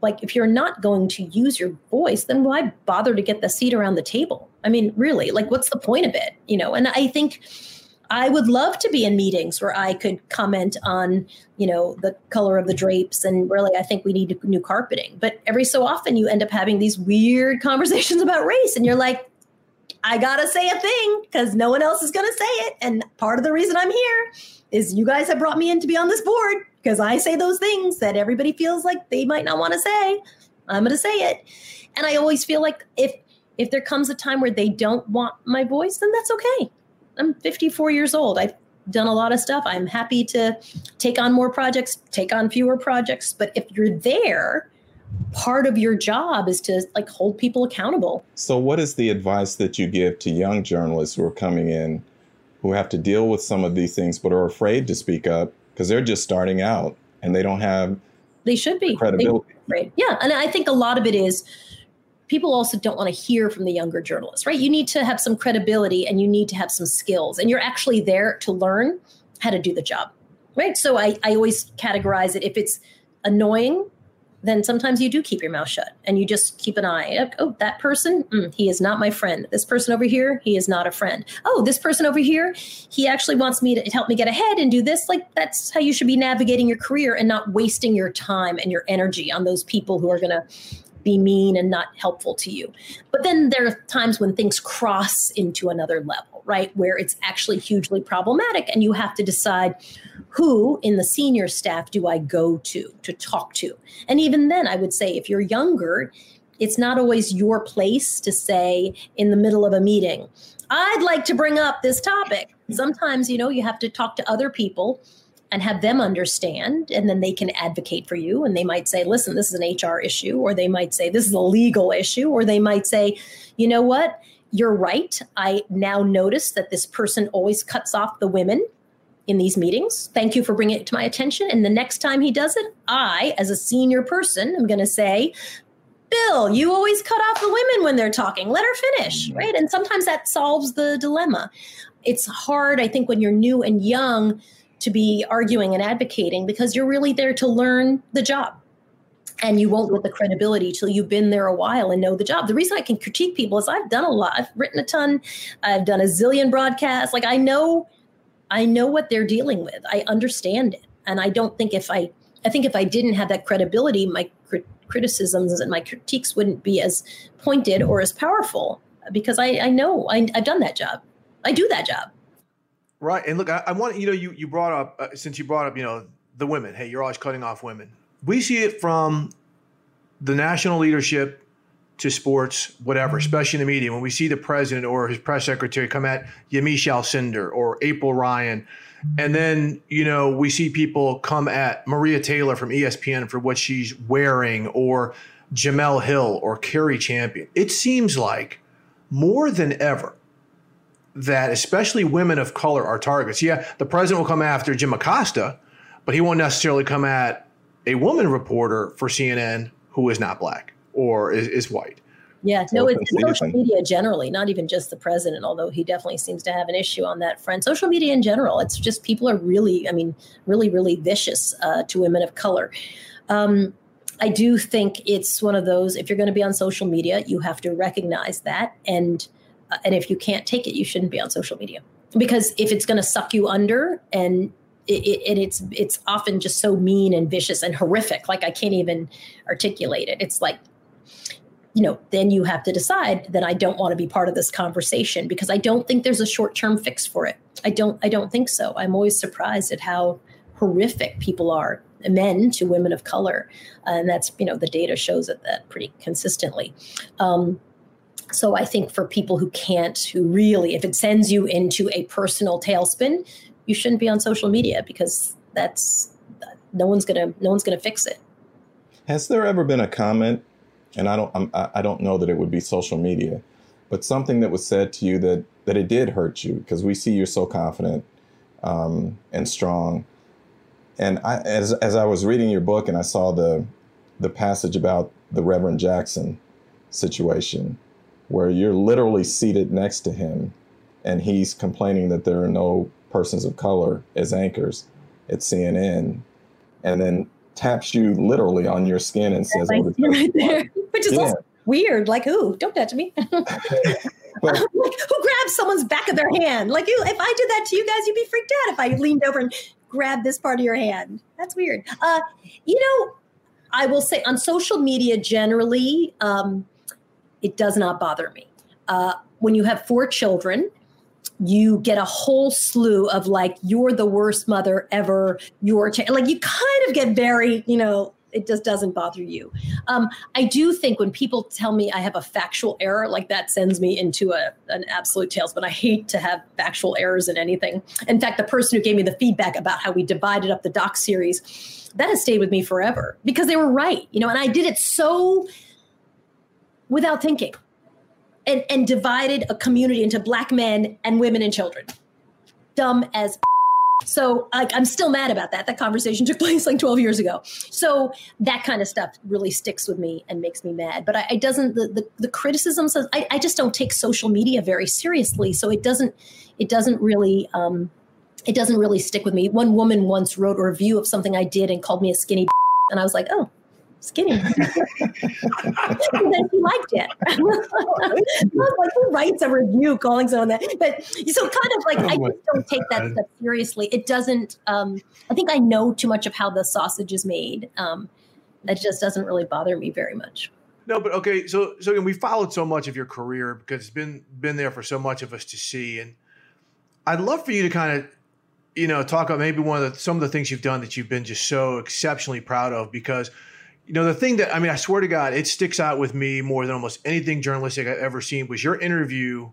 like if you're not going to use your voice then why bother to get the seat around the table? I mean really like what's the point of it you know? And i think i would love to be in meetings where i could comment on you know the color of the drapes and really i think we need new carpeting. But every so often you end up having these weird conversations about race and you're like i gotta say a thing because no one else is gonna say it and part of the reason i'm here is you guys have brought me in to be on this board because I say those things that everybody feels like they might not want to say. I'm going to say it. And I always feel like if if there comes a time where they don't want my voice, then that's okay. I'm 54 years old. I've done a lot of stuff. I'm happy to take on more projects, take on fewer projects, but if you're there, part of your job is to like hold people accountable. So what is the advice that you give to young journalists who are coming in who have to deal with some of these things but are afraid to speak up because they're just starting out and they don't have they should be credibility. Right. Yeah, and I think a lot of it is people also don't want to hear from the younger journalists, right? You need to have some credibility and you need to have some skills, and you're actually there to learn how to do the job, right? So I, I always categorize it if it's annoying then sometimes you do keep your mouth shut and you just keep an eye. Oh, that person, mm, he is not my friend. This person over here, he is not a friend. Oh, this person over here, he actually wants me to help me get ahead and do this. Like that's how you should be navigating your career and not wasting your time and your energy on those people who are going to be mean and not helpful to you. But then there are times when things cross into another level, right? Where it's actually hugely problematic and you have to decide who in the senior staff do I go to to talk to? And even then, I would say if you're younger, it's not always your place to say in the middle of a meeting, I'd like to bring up this topic. Sometimes, you know, you have to talk to other people and have them understand and then they can advocate for you and they might say listen this is an hr issue or they might say this is a legal issue or they might say you know what you're right i now notice that this person always cuts off the women in these meetings. Thank you for bringing it to my attention. And the next time he does it, I, as a senior person, am going to say, Bill, you always cut off the women when they're talking. Let her finish, mm-hmm. right? And sometimes that solves the dilemma. It's hard, I think, when you're new and young to be arguing and advocating because you're really there to learn the job. And you won't get the credibility till you've been there a while and know the job. The reason I can critique people is I've done a lot. I've written a ton. I've done a zillion broadcasts. Like I know I know what they're dealing with. I understand it. And I don't think if I, I think if I didn't have that credibility, my crit- criticisms and my critiques wouldn't be as pointed or as powerful because I, I know I, have done that job. I do that job. Right. And look, I, I want, you know, you, you brought up, uh, since you brought up, you know, the women, hey, you're always cutting off women. We see it from the national leadership to sports, whatever, mm-hmm. especially in the media. When we see the president or his press secretary come at Yamiche Alcindor or April Ryan, and then, you know, we see people come at Maria Taylor from ESPN for what she's wearing or Jemele Hill or Cari Champion. It seems like more than ever that especially women of color are targets. Yeah, the president will come after Jim Acosta, but he won't necessarily come at a woman reporter for CNN who is not black or is, is white. Yeah, no, it's social media generally, not even just the president, although he definitely seems to have an issue on that front. Social media in general, it's just people are really, I mean, really, really vicious uh, to women of color. Um, I do think it's one of those, if you're going to be on social media, you have to recognize that. And, uh, and if you can't take it, you shouldn't be on social media. Because if it's going to suck you under and it, it, and it's it's often just so mean and vicious and horrific. Like I can't even articulate it. It's like you know, then you have to decide that I don't want to be part of this conversation because I don't think there's a short-term fix for it. I don't I don't think so. I'm always surprised at how horrific people are men to women of color and that's you know the data shows it that pretty consistently um, so i think for people who can't who really if it sends you into a personal tailspin you shouldn't be on social media because that's no one's gonna no one's gonna fix it Has there ever been a comment, and I don't I'm, I don't know that it would be social media, but something that was said to you that that it did hurt you because we see you're so confident um, and strong. And I, as as I was reading your book and I saw the the passage about the Reverend Jackson situation, where you're literally seated next to him, and he's complaining that there are no persons of color as anchors at CNN, and then taps you literally on your skin and says, oh, right there, which is yeah. also weird. Like, ooh, don't touch me. but, like, who grabs someone's back of their hand? Like, you, if I did that to you guys, you'd be freaked out if I leaned over and grabbed this part of your hand. That's weird. Uh, you know, I will say on social media generally, um, it does not bother me. Uh, when you have four children, you get a whole slew of like, you're the worst mother ever. You're ch-. like, you kind of get very, you know, it just doesn't bother you. Um, I do think when people tell me I have a factual error, like that sends me into a, an absolute tailspin. But I hate to have factual errors in anything. In fact, the person who gave me the feedback about how we divided up the doc series, that has stayed with me forever because they were right, you know, and I did it so without thinking and, and divided a community into black men and women and children. Dumb as so like I'm still mad about that. That conversation took place like 12 years ago. So that kind of stuff really sticks with me and makes me mad. But I, it doesn't the the, the criticism I, I just don't take social media very seriously. So it doesn't it doesn't really um, it doesn't really stick with me. One woman once wrote a review of something I did and called me a skinny, and I was like, oh, skinny. and then he liked it. I was like, who writes a review calling someone that? But so kind of like, oh I just don't take that stuff seriously. It doesn't, um, I think I know too much of how the sausage is made. Um, that just doesn't really bother me very much. No, but okay. So, so again, we followed so much of your career because it's been been there for so much of us to see, and I'd love for you to kind of, you know, talk about maybe one of the some of the things you've done that you've been just so exceptionally proud of because you know, the thing that I mean, I swear to God, it sticks out with me more than almost anything journalistic I've ever seen was your interview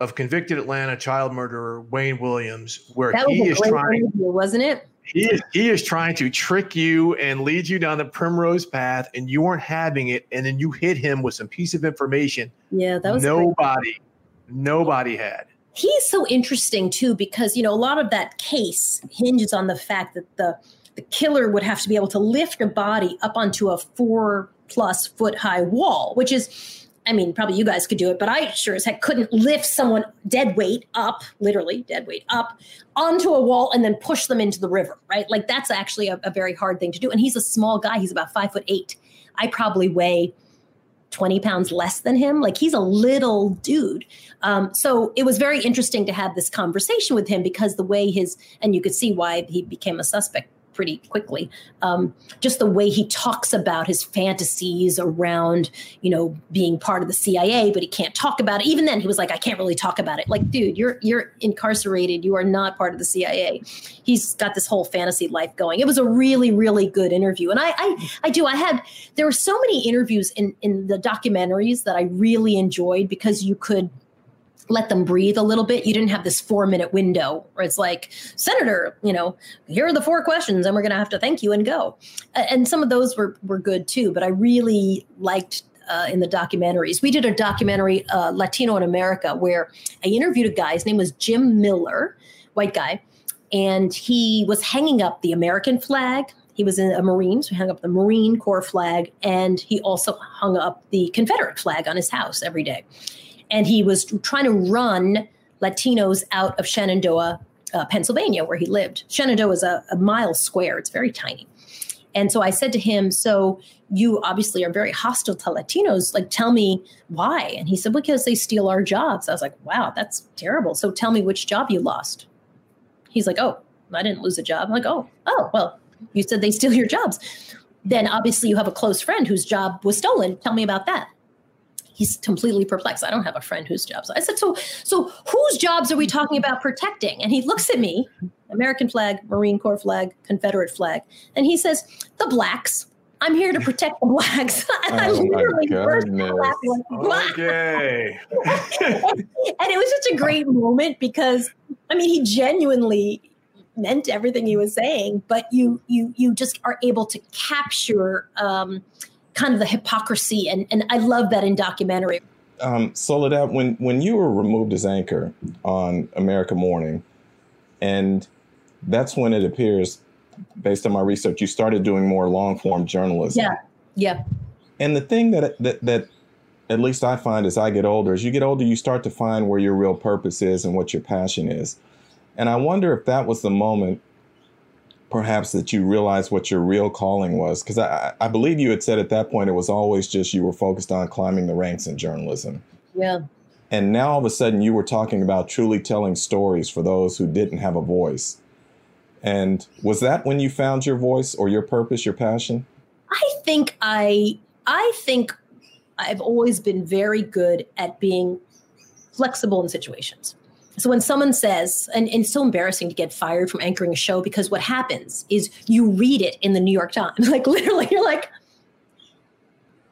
of convicted Atlanta child murderer Wayne Williams, where he is trying, interview, wasn't it? He is, he is trying to trick you and lead you down the primrose path, and you weren't having it, and then you hit him with some piece of information. Yeah, that was nobody, nobody had. He's so interesting too because you know a lot of that case hinges on the fact that the the killer would have to be able to lift a body up onto a four plus foot high wall, which is I mean, probably you guys could do it, but I sure as heck couldn't lift someone dead weight up, literally dead weight up, onto a wall and then push them into the river, right? Like that's actually a, a, very hard thing to do. And he's a small guy; he's about five foot eight. I probably weigh twenty pounds less than him. Like he's a little dude. Um, so it was very interesting to have this conversation with him because the way his and you could see why he became a suspect pretty quickly. Um, just the way he talks about his fantasies around, you know, being part of the CIA, but he can't talk about it. Even then, he was like, "I can't really talk about it." Like, dude, you're you're incarcerated. You are not part of the CIA. He's got this whole fantasy life going. It was a really, really good interview, and I, I, I do. I had there were so many interviews in in the documentaries that I really enjoyed because you could let them breathe a little bit. You didn't have this four minute window where it's like, Senator, you know, here are the four questions and we're going to have to thank you and go. And some of those were, were good too, but I really liked uh, in the documentaries. We did a documentary, uh, Latino in America, where I interviewed a guy. His name was Jim Miller, white guy, and he was hanging up the American flag. He was a Marine, so he hung up the Marine Corps flag, and he also hung up the Confederate flag on his house every day and he was trying to run Latinos out of Shenandoah, uh, Pennsylvania, where he lived. Shenandoah is a, a mile square; it's very tiny. And so I said to him, "So you obviously are very hostile to Latinos. Like, tell me why?" And he said, "Because they steal our jobs." I was like, "Wow, that's terrible. So tell me which job you lost." He's like, "Oh, I didn't lose a job." I'm like, "Oh, oh, well, you said they steal your jobs." Then obviously you have a close friend whose job was stolen. Tell me about that he's completely perplexed. I don't have a friend whose jobs. I said, so so whose jobs are we talking about protecting? And he looks at me, American flag, Marine Corps flag, Confederate flag, and he says, the blacks. I'm here to protect the blacks. and oh I literally burst Okay. and it was such a great moment because I mean he genuinely meant everything he was saying, but you you you just are able to capture um, kind of the hypocrisy, and and I love that in documentary. Um, Soledad, when when you were removed as anchor on American Morning, and that's when it appears, based on my research, you started doing more long form journalism. Yeah, yeah. And the thing that that that at least I find as I get older, as you get older, you start to find where your real purpose is and what your passion is. And I wonder if that was the moment, perhaps, that you realized what your real calling was. Because I, I believe you had said at that point it was always just you were focused on climbing the ranks in journalism. Yeah. And now all of a sudden you were talking about truly telling stories for those who didn't have a voice. And was that when you found your voice or your purpose, your passion? I think I I think I've always been very good at being flexible in situations. So when someone says, and, and, it's so embarrassing to get fired from anchoring a show because what happens is you read it in the New York Times. Like literally, you're like,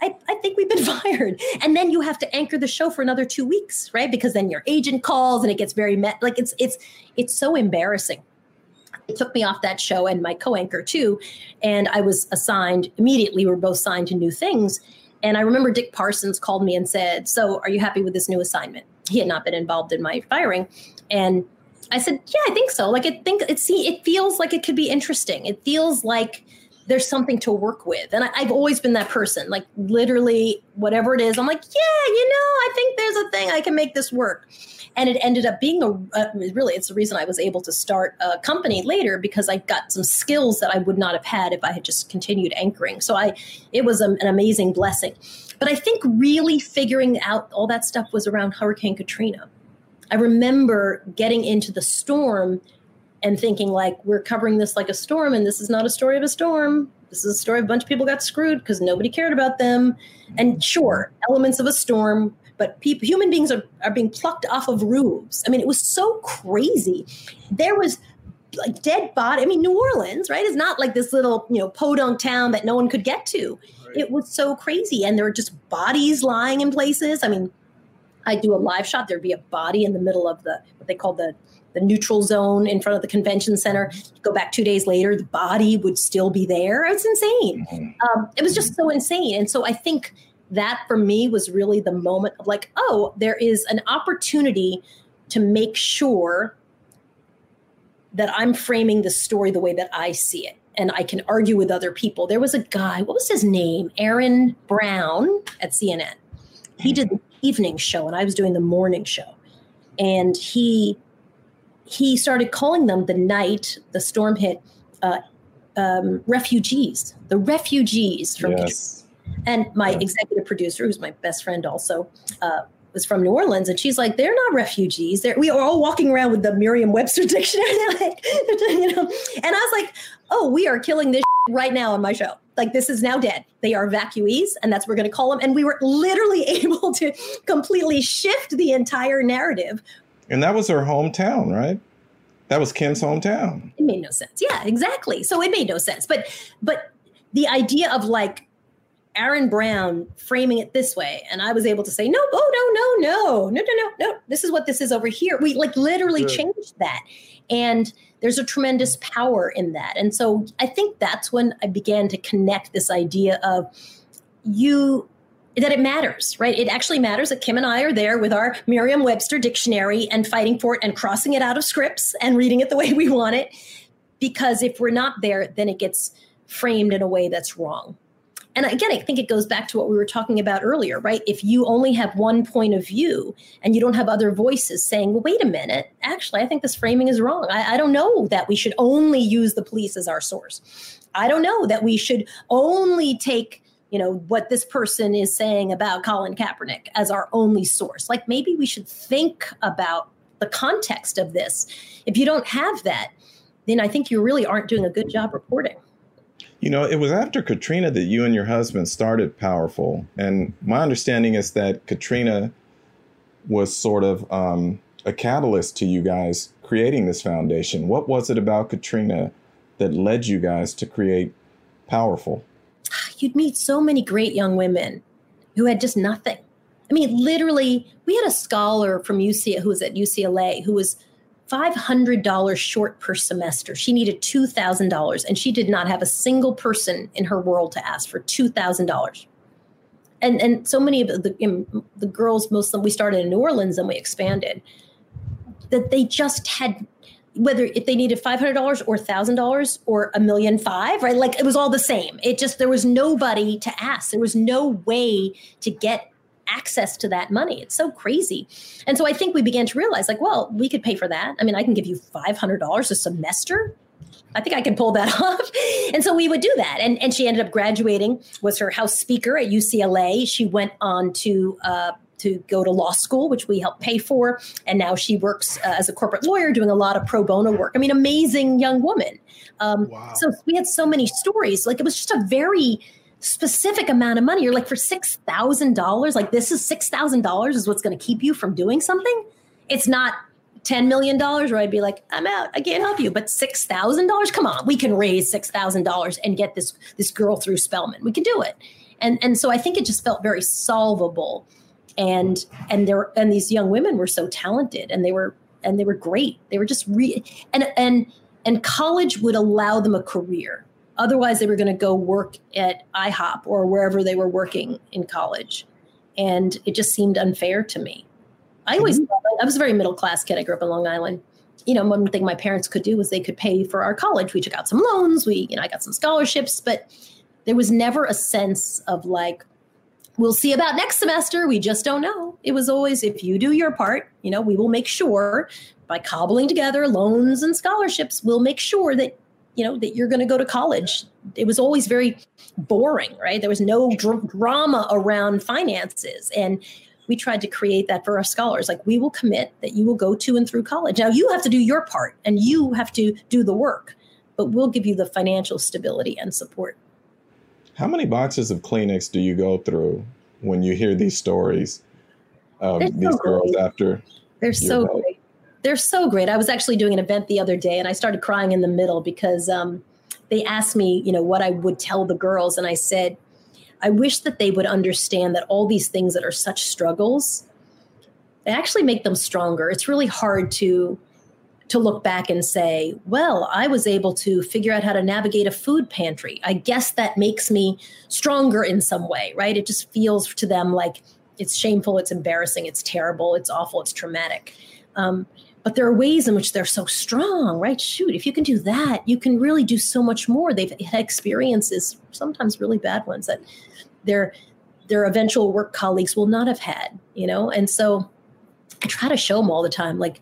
I, I think we've been fired. And then you have to anchor the show for another two weeks, right? Because then your agent calls and it gets very met. Like it's it's it's so embarrassing. It took me off that show and my co-anchor too. And I was assigned immediately, We're both signed to new things. And I remember Dick Parsons called me and said, So are you happy with this new assignment? He had not been involved in my firing. And I said, Yeah, I think so. Like I think it see it feels like it could be interesting. It feels like there's something to work with. And I, have always been that person, like literally whatever it is, I'm like, yeah, you know, I think there's a thing I can make this work. And it ended up being a, uh, really, it's the reason I was able to start a company later because I got some skills that I would not have had if I had just continued anchoring. So I, it was a, an amazing blessing. But I think really figuring out all that stuff was around Hurricane Katrina. I remember getting into the storm and thinking like we're covering this like a storm and this is not a story of a storm. This is a story of a bunch of people got screwed because nobody cared about them. And sure elements of a storm but people, human beings are, are being plucked off of roofs. I mean it was so crazy. There was like dead body i mean new orleans right is not like this little you know podunk town that no one could get to right. it was so crazy and there were just bodies lying in places i mean i do a live shot there'd be a body in the middle of the what they call the the neutral zone in front of the convention center. Go back two days later, the body would still be there. It was insane. Mm-hmm. Um, it was just so insane. And so I think that for me was really the moment of like, oh, there is an opportunity to make sure that I'm framing the story the way that I see it. And I can argue with other people. There was a guy, what was his name? Aaron Brown at CNN. He did the evening show, and I was doing the morning show. And he he started calling them the night the storm hit uh, um, refugees, the refugees from yes. And my executive producer, who's my best friend also, uh, was from New Orleans, and she's like, "They're not refugees. They're, we are all walking around with the Merriam-Webster dictionary, like, you know." And I was like, "Oh, we are killing this right now on my show. Like, this is now dead. They are evacuees, and that's what we're going to call them." And we were literally able to completely shift the entire narrative and that was her hometown, right? That was Kim's hometown. It made no sense. Yeah, exactly. So it made no sense. But but the idea of like Aaron Brown framing it this way, and I was able to say, no, oh no, no, no, no, no, no, no. This is what this is over here. We like literally Good. changed that. And there's a tremendous power in that. And so I think that's when I began to connect this idea of you that it matters, right? It actually matters that Kim and I are there with our Merriam Webster dictionary and fighting for it and crossing it out of scripts and reading it the way we want it. Because if we're not there, then it gets framed in a way that's wrong. And again, I think it goes back to what we were talking about earlier, right? If you only have one point of view and you don't have other voices saying, well, wait a minute, actually, I think this framing is wrong. I, I don't know that we should only use the police as our source. I don't know that we should only take you know, what this person is saying about Colin Kaepernick as our only source. Like maybe we should think about the context of this. If you don't have that, then I think you really aren't doing a good job reporting. You know, it was after Katrina that you and your husband started PowHERful. And my understanding is that Katrina was sort of um, a catalyst to you guys creating this foundation. What was it about Katrina that led you guys to create PowHERful? you'd meet so many great young women who had just nothing. I mean, literally, we had a scholar from UCLA who was at UCLA who was $500 short per semester. She needed $2,000 and she did not have a single person in her world to ask for $2,000. And and so many of the the girls most of them we started in New Orleans and we expanded that they just had whether if they needed $500 or $1000 or a million five right like it was all the same it just there was nobody to ask there was no way to get access to that money. It's so crazy. And so I think we began to realize like, well, we could pay for that. I mean, I can give you $500 a semester. I think I can pull that off. And so we would do that. And, and she ended up graduating, was her house speaker at UCLA. She went on to, uh, to go to law school, which we helped pay for. And now she works uh, as a corporate lawyer doing a lot of pro bono work. I mean, amazing young woman. Um, wow. So we had so many stories. Like it was just a very specific amount of money. You're like, for $6,000, like this is $6,000 is what's going to keep you from doing something. It's not $10 million where I'd be like, I'm out. I can't help you. But $6,000, come on, we can raise $6,000 and get this, this girl through Spelman. We can do it. And, and so I think it just felt very solvable. And, and there, and these young women were so talented and they were, and they were great. They were just re and, and, and college would allow them a career Otherwise, they were going to go work at IHOP or wherever they were working in college. And it just seemed unfair to me. I always mm-hmm. I was a very middle class kid. I grew up in Long Island. You know, one thing my parents could do was they could pay for our college. We took out some loans. We, you know, I got some scholarships, but there was never a sense of like, we'll see about next semester. We just don't know. It was always, if you do your part, you know, we will make sure by cobbling together loans and scholarships, we'll make sure that you know that you're going to go to college. It was always very boring right? There was no dr- drama around finances. And we tried to create that for our scholars. Like we will commit that you will go to and through college. Now you have to do your part and you have to do the work but we'll give you the financial stability and support. How many boxes of kleenex do you go through when you hear these stories of these so girls after they're so great they're so great. I was actually doing an event the other day and I started crying in the middle because um, they asked me, you know, what I would tell the girls. And I said, I wish that they would understand that all these things that are such struggles, they actually make them stronger. It's really hard to to look back and say, well, I was able to figure out how to navigate a food pantry. I guess that makes me stronger in some way, right? It just feels to them like it's shameful, it's embarrassing, it's terrible, it's awful, it's traumatic. Um, but there are ways in which they're so strong, right? Shoot, if you can do that, you can really do so much more. They've had experiences, sometimes really bad ones, that their their eventual work colleagues will not have had, you know. And so I try to show them all the time, like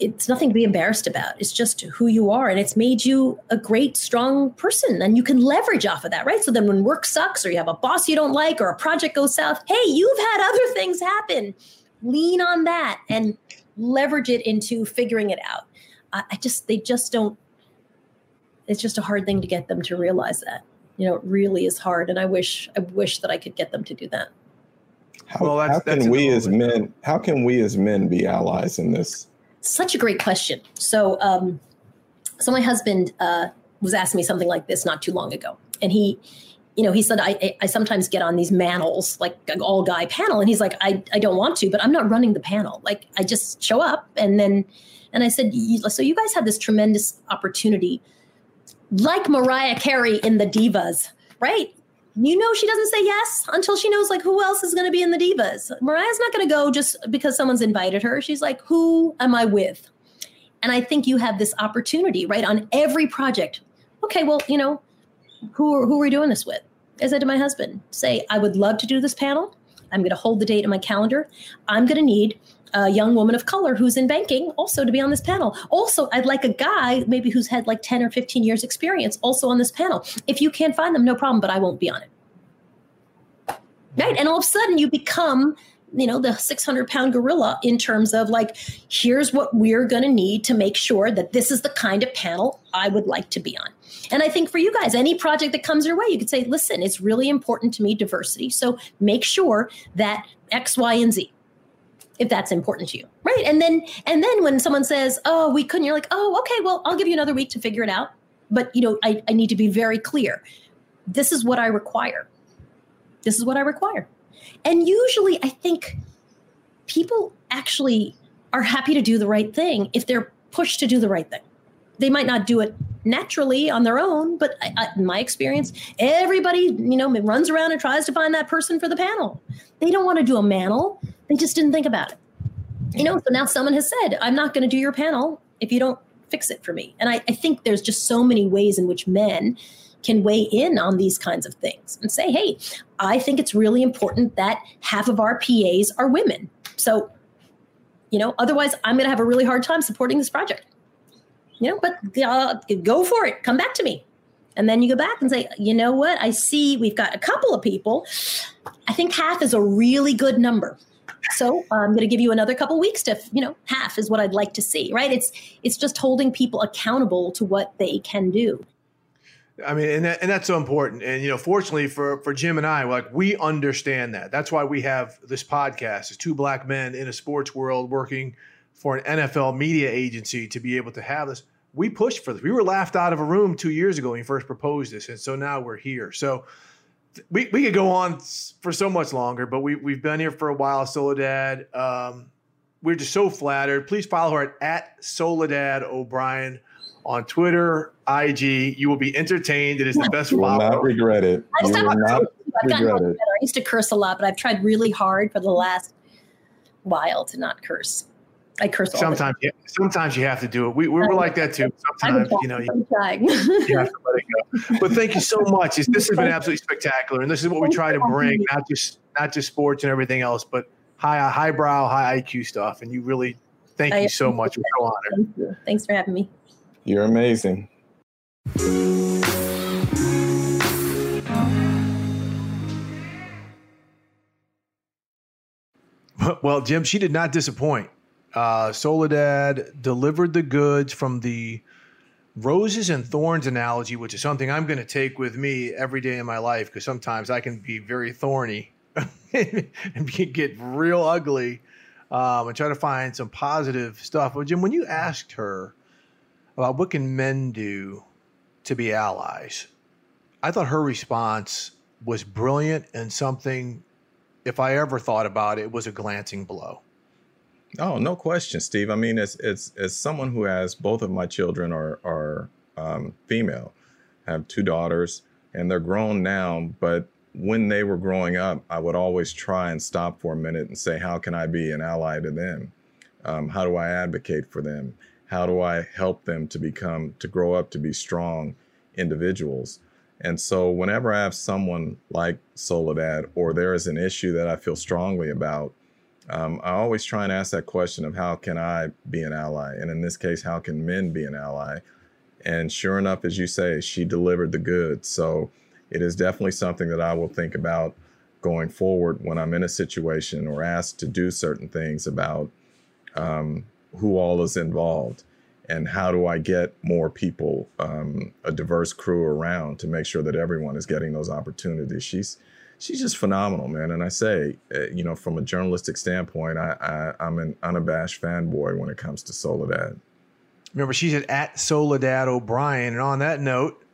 it's nothing to be embarrassed about. It's just who you are, and it's made you a great, strong person, and you can leverage off of that, right? So then, when work sucks, or you have a boss you don't like, or a project goes south, hey, you've had other things happen. Lean on that and leverage it into figuring it out. I, I just, they just don't, it's just a hard thing to get them to realize that. You know, it really is hard. And I wish, I wish that I could get them to do that. How, well, that's, how can that's we as men, how can we as men be allies in this? Such a great question. So, um, so my husband uh, was asking me something like this not too long ago, and he you know, he said, I, I sometimes get on these manels, like all guy panel. And he's like, I, I don't want to, but I'm not running the panel. Like I just show up and then, and I said, so you guys have this tremendous opportunity, like Mariah Carey in the Divas, right? You know, she doesn't say yes until she knows like who else is going to be in the Divas. Mariah's not going to go just because someone's invited her. She's like, who am I with? And I think you have this opportunity, right? On every project. Okay, well, you know, who, who are we doing this with? I said to my husband, say, I would love to do this panel. I'm going to hold the date in my calendar. I'm going to need a young woman of color who's in banking also to be on this panel. Also, I'd like a guy maybe who's had like 10 or 15 years experience also on this panel. If you can't find them, no problem, but I won't be on it. Right. And all of a sudden you become you know the 600 pound gorilla in terms of like here's what we're going to need to make sure that this is the kind of panel i would like to be on. And i think for you guys any project that comes your way you could say listen it's really important to me diversity so make sure that x y and z if that's important to you right? And then and then when someone says oh we couldn't you're like oh okay well i'll give you another week to figure it out. But you know i, I need to be very clear. This is what i require. This is what i require and usually, I think people actually are happy to do the right thing if they're pushed to do the right thing. They might not do it naturally on their own, but I, I, in my experience, everybody, you know, runs around and tries to find that person for the panel. They don't want to do a manel. They just didn't think about it. You know, so now someone has said, I'm not going to do your panel if you don't fix it for me. And I, I think there's just so many ways in which men can weigh in on these kinds of things and say, hey, I think it's really important that half of our PAs are women. So, you know, otherwise I'm going to have a really hard time supporting this project. You know, but uh, go for it. Come back to me. And then you go back and say, you know what? I see we've got a couple of people. I think half is a really good number. So I'm going to give you another couple weeks to, you know, half is what I'd like to see, right? It's it's just holding people accountable to what they can do. I mean, and, that, and that's so important. And you know, fortunately for for Jim and I, like we understand that. That's why we have this podcast as two black men in a sports world working for an NFL media agency to be able to have this. We pushed for this. We were laughed out of a room two years ago when we first proposed this, and so now we're here. So we, we could go on for so much longer, but we we've been here for a while. Soledad, um, we're just so flattered. Please follow her at, at Soledad O'Brien on Twitter, IG. You will be entertained. It is the best. you will not regret it. You will not regret it. I used to curse a lot, but I've tried really hard for the last while to not curse. I curse sometimes. Yeah, sometimes you have to do it. We, we were like that too. Sometimes you know you, you, have to let it go. But thank you so much. This has been absolutely spectacular, and this is what we try to bring not just not just sports and everything else, but high highbrow, high IQ stuff. And you really thank you so much. We're so honored. Thank. Thanks for having me. You're amazing. Well, Jim, she did not disappoint. Uh, Soledad delivered the goods from the roses and thorns analogy, which is something I'm going to take with me every day in my life because sometimes I can be very thorny and get real ugly um, and try to find some positive stuff. But Jim, when you asked her about what can men do to be allies, I thought her response was brilliant and something, if I ever thought about it, was a glancing blow. Oh, no question, Steve. I mean, it's it's as someone who has both of my children are are um, female, have two daughters, and they're grown now. But when they were growing up, I would always try and stop for a minute and say, "How can I be an ally to them? Um, how do I advocate for them? How do I help them to become to grow up to be strong individuals?" And so, whenever I have someone like Soledad, or there is an issue that I feel strongly about, um, I always try and ask that question of how can I be an ally? And in this case, how can men be an ally? And sure enough, as you say, she delivered the goods. So it is definitely something that I will think about going forward when I'm in a situation or asked to do certain things about um, who all is involved and how do I get more people, um, a diverse crew around to make sure that everyone is getting those opportunities. She's she's just phenomenal, man. And I say, uh, you know, from a journalistic standpoint, I, I am an unabashed fanboy when it comes to Soledad. Remember, she's at, at Soledad O'Brien, and on that note,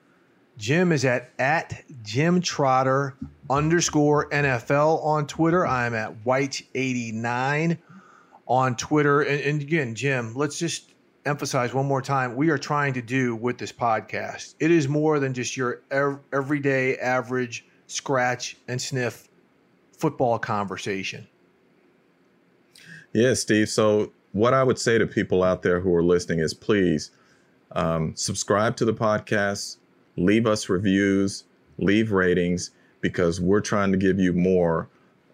Jim is at at Jim Trotter underscore NFL on Twitter. I'm at Wyche89 on Twitter. And, and again, Jim, let's just emphasize one more time we are trying to do with this podcast. It is more than just your everyday average scratch and sniff football conversation. Yeah, Steve. So, what I would say to people out there who are listening is please um, subscribe to the podcast, leave us reviews, leave ratings, because we're trying to give you more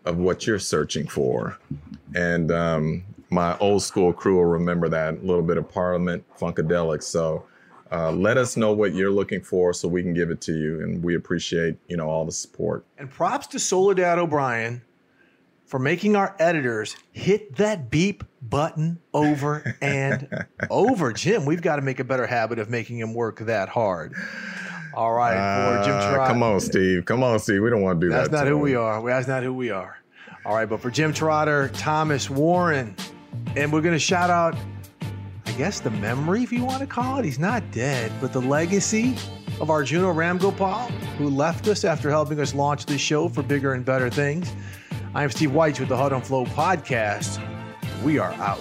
of what you're searching for. And um, my old school crew will remember that a little bit of Parliament Funkadelic. So, uh, let us know what you're looking for so we can give it to you, and we appreciate you know all the support. And props to Soledad O'Brien for making our editors hit that beep button over and over. Jim, we've got to make a better habit of making him work that hard. All right, uh, Jim Trotter. Come on, Steve. Come on, Steve. We don't want to do That's that. That's not who him. we are. That's not who we are. All right, but for Jim Trotter, Thomas Warren, and we're going to shout out I guess the memory, if you want to call it. He's not dead, but the legacy of Arjuna Ramgopal, who left us after helping us launch this show for bigger and better things. I'm Steve Wyche with the Huddle and Flow podcast. We are out.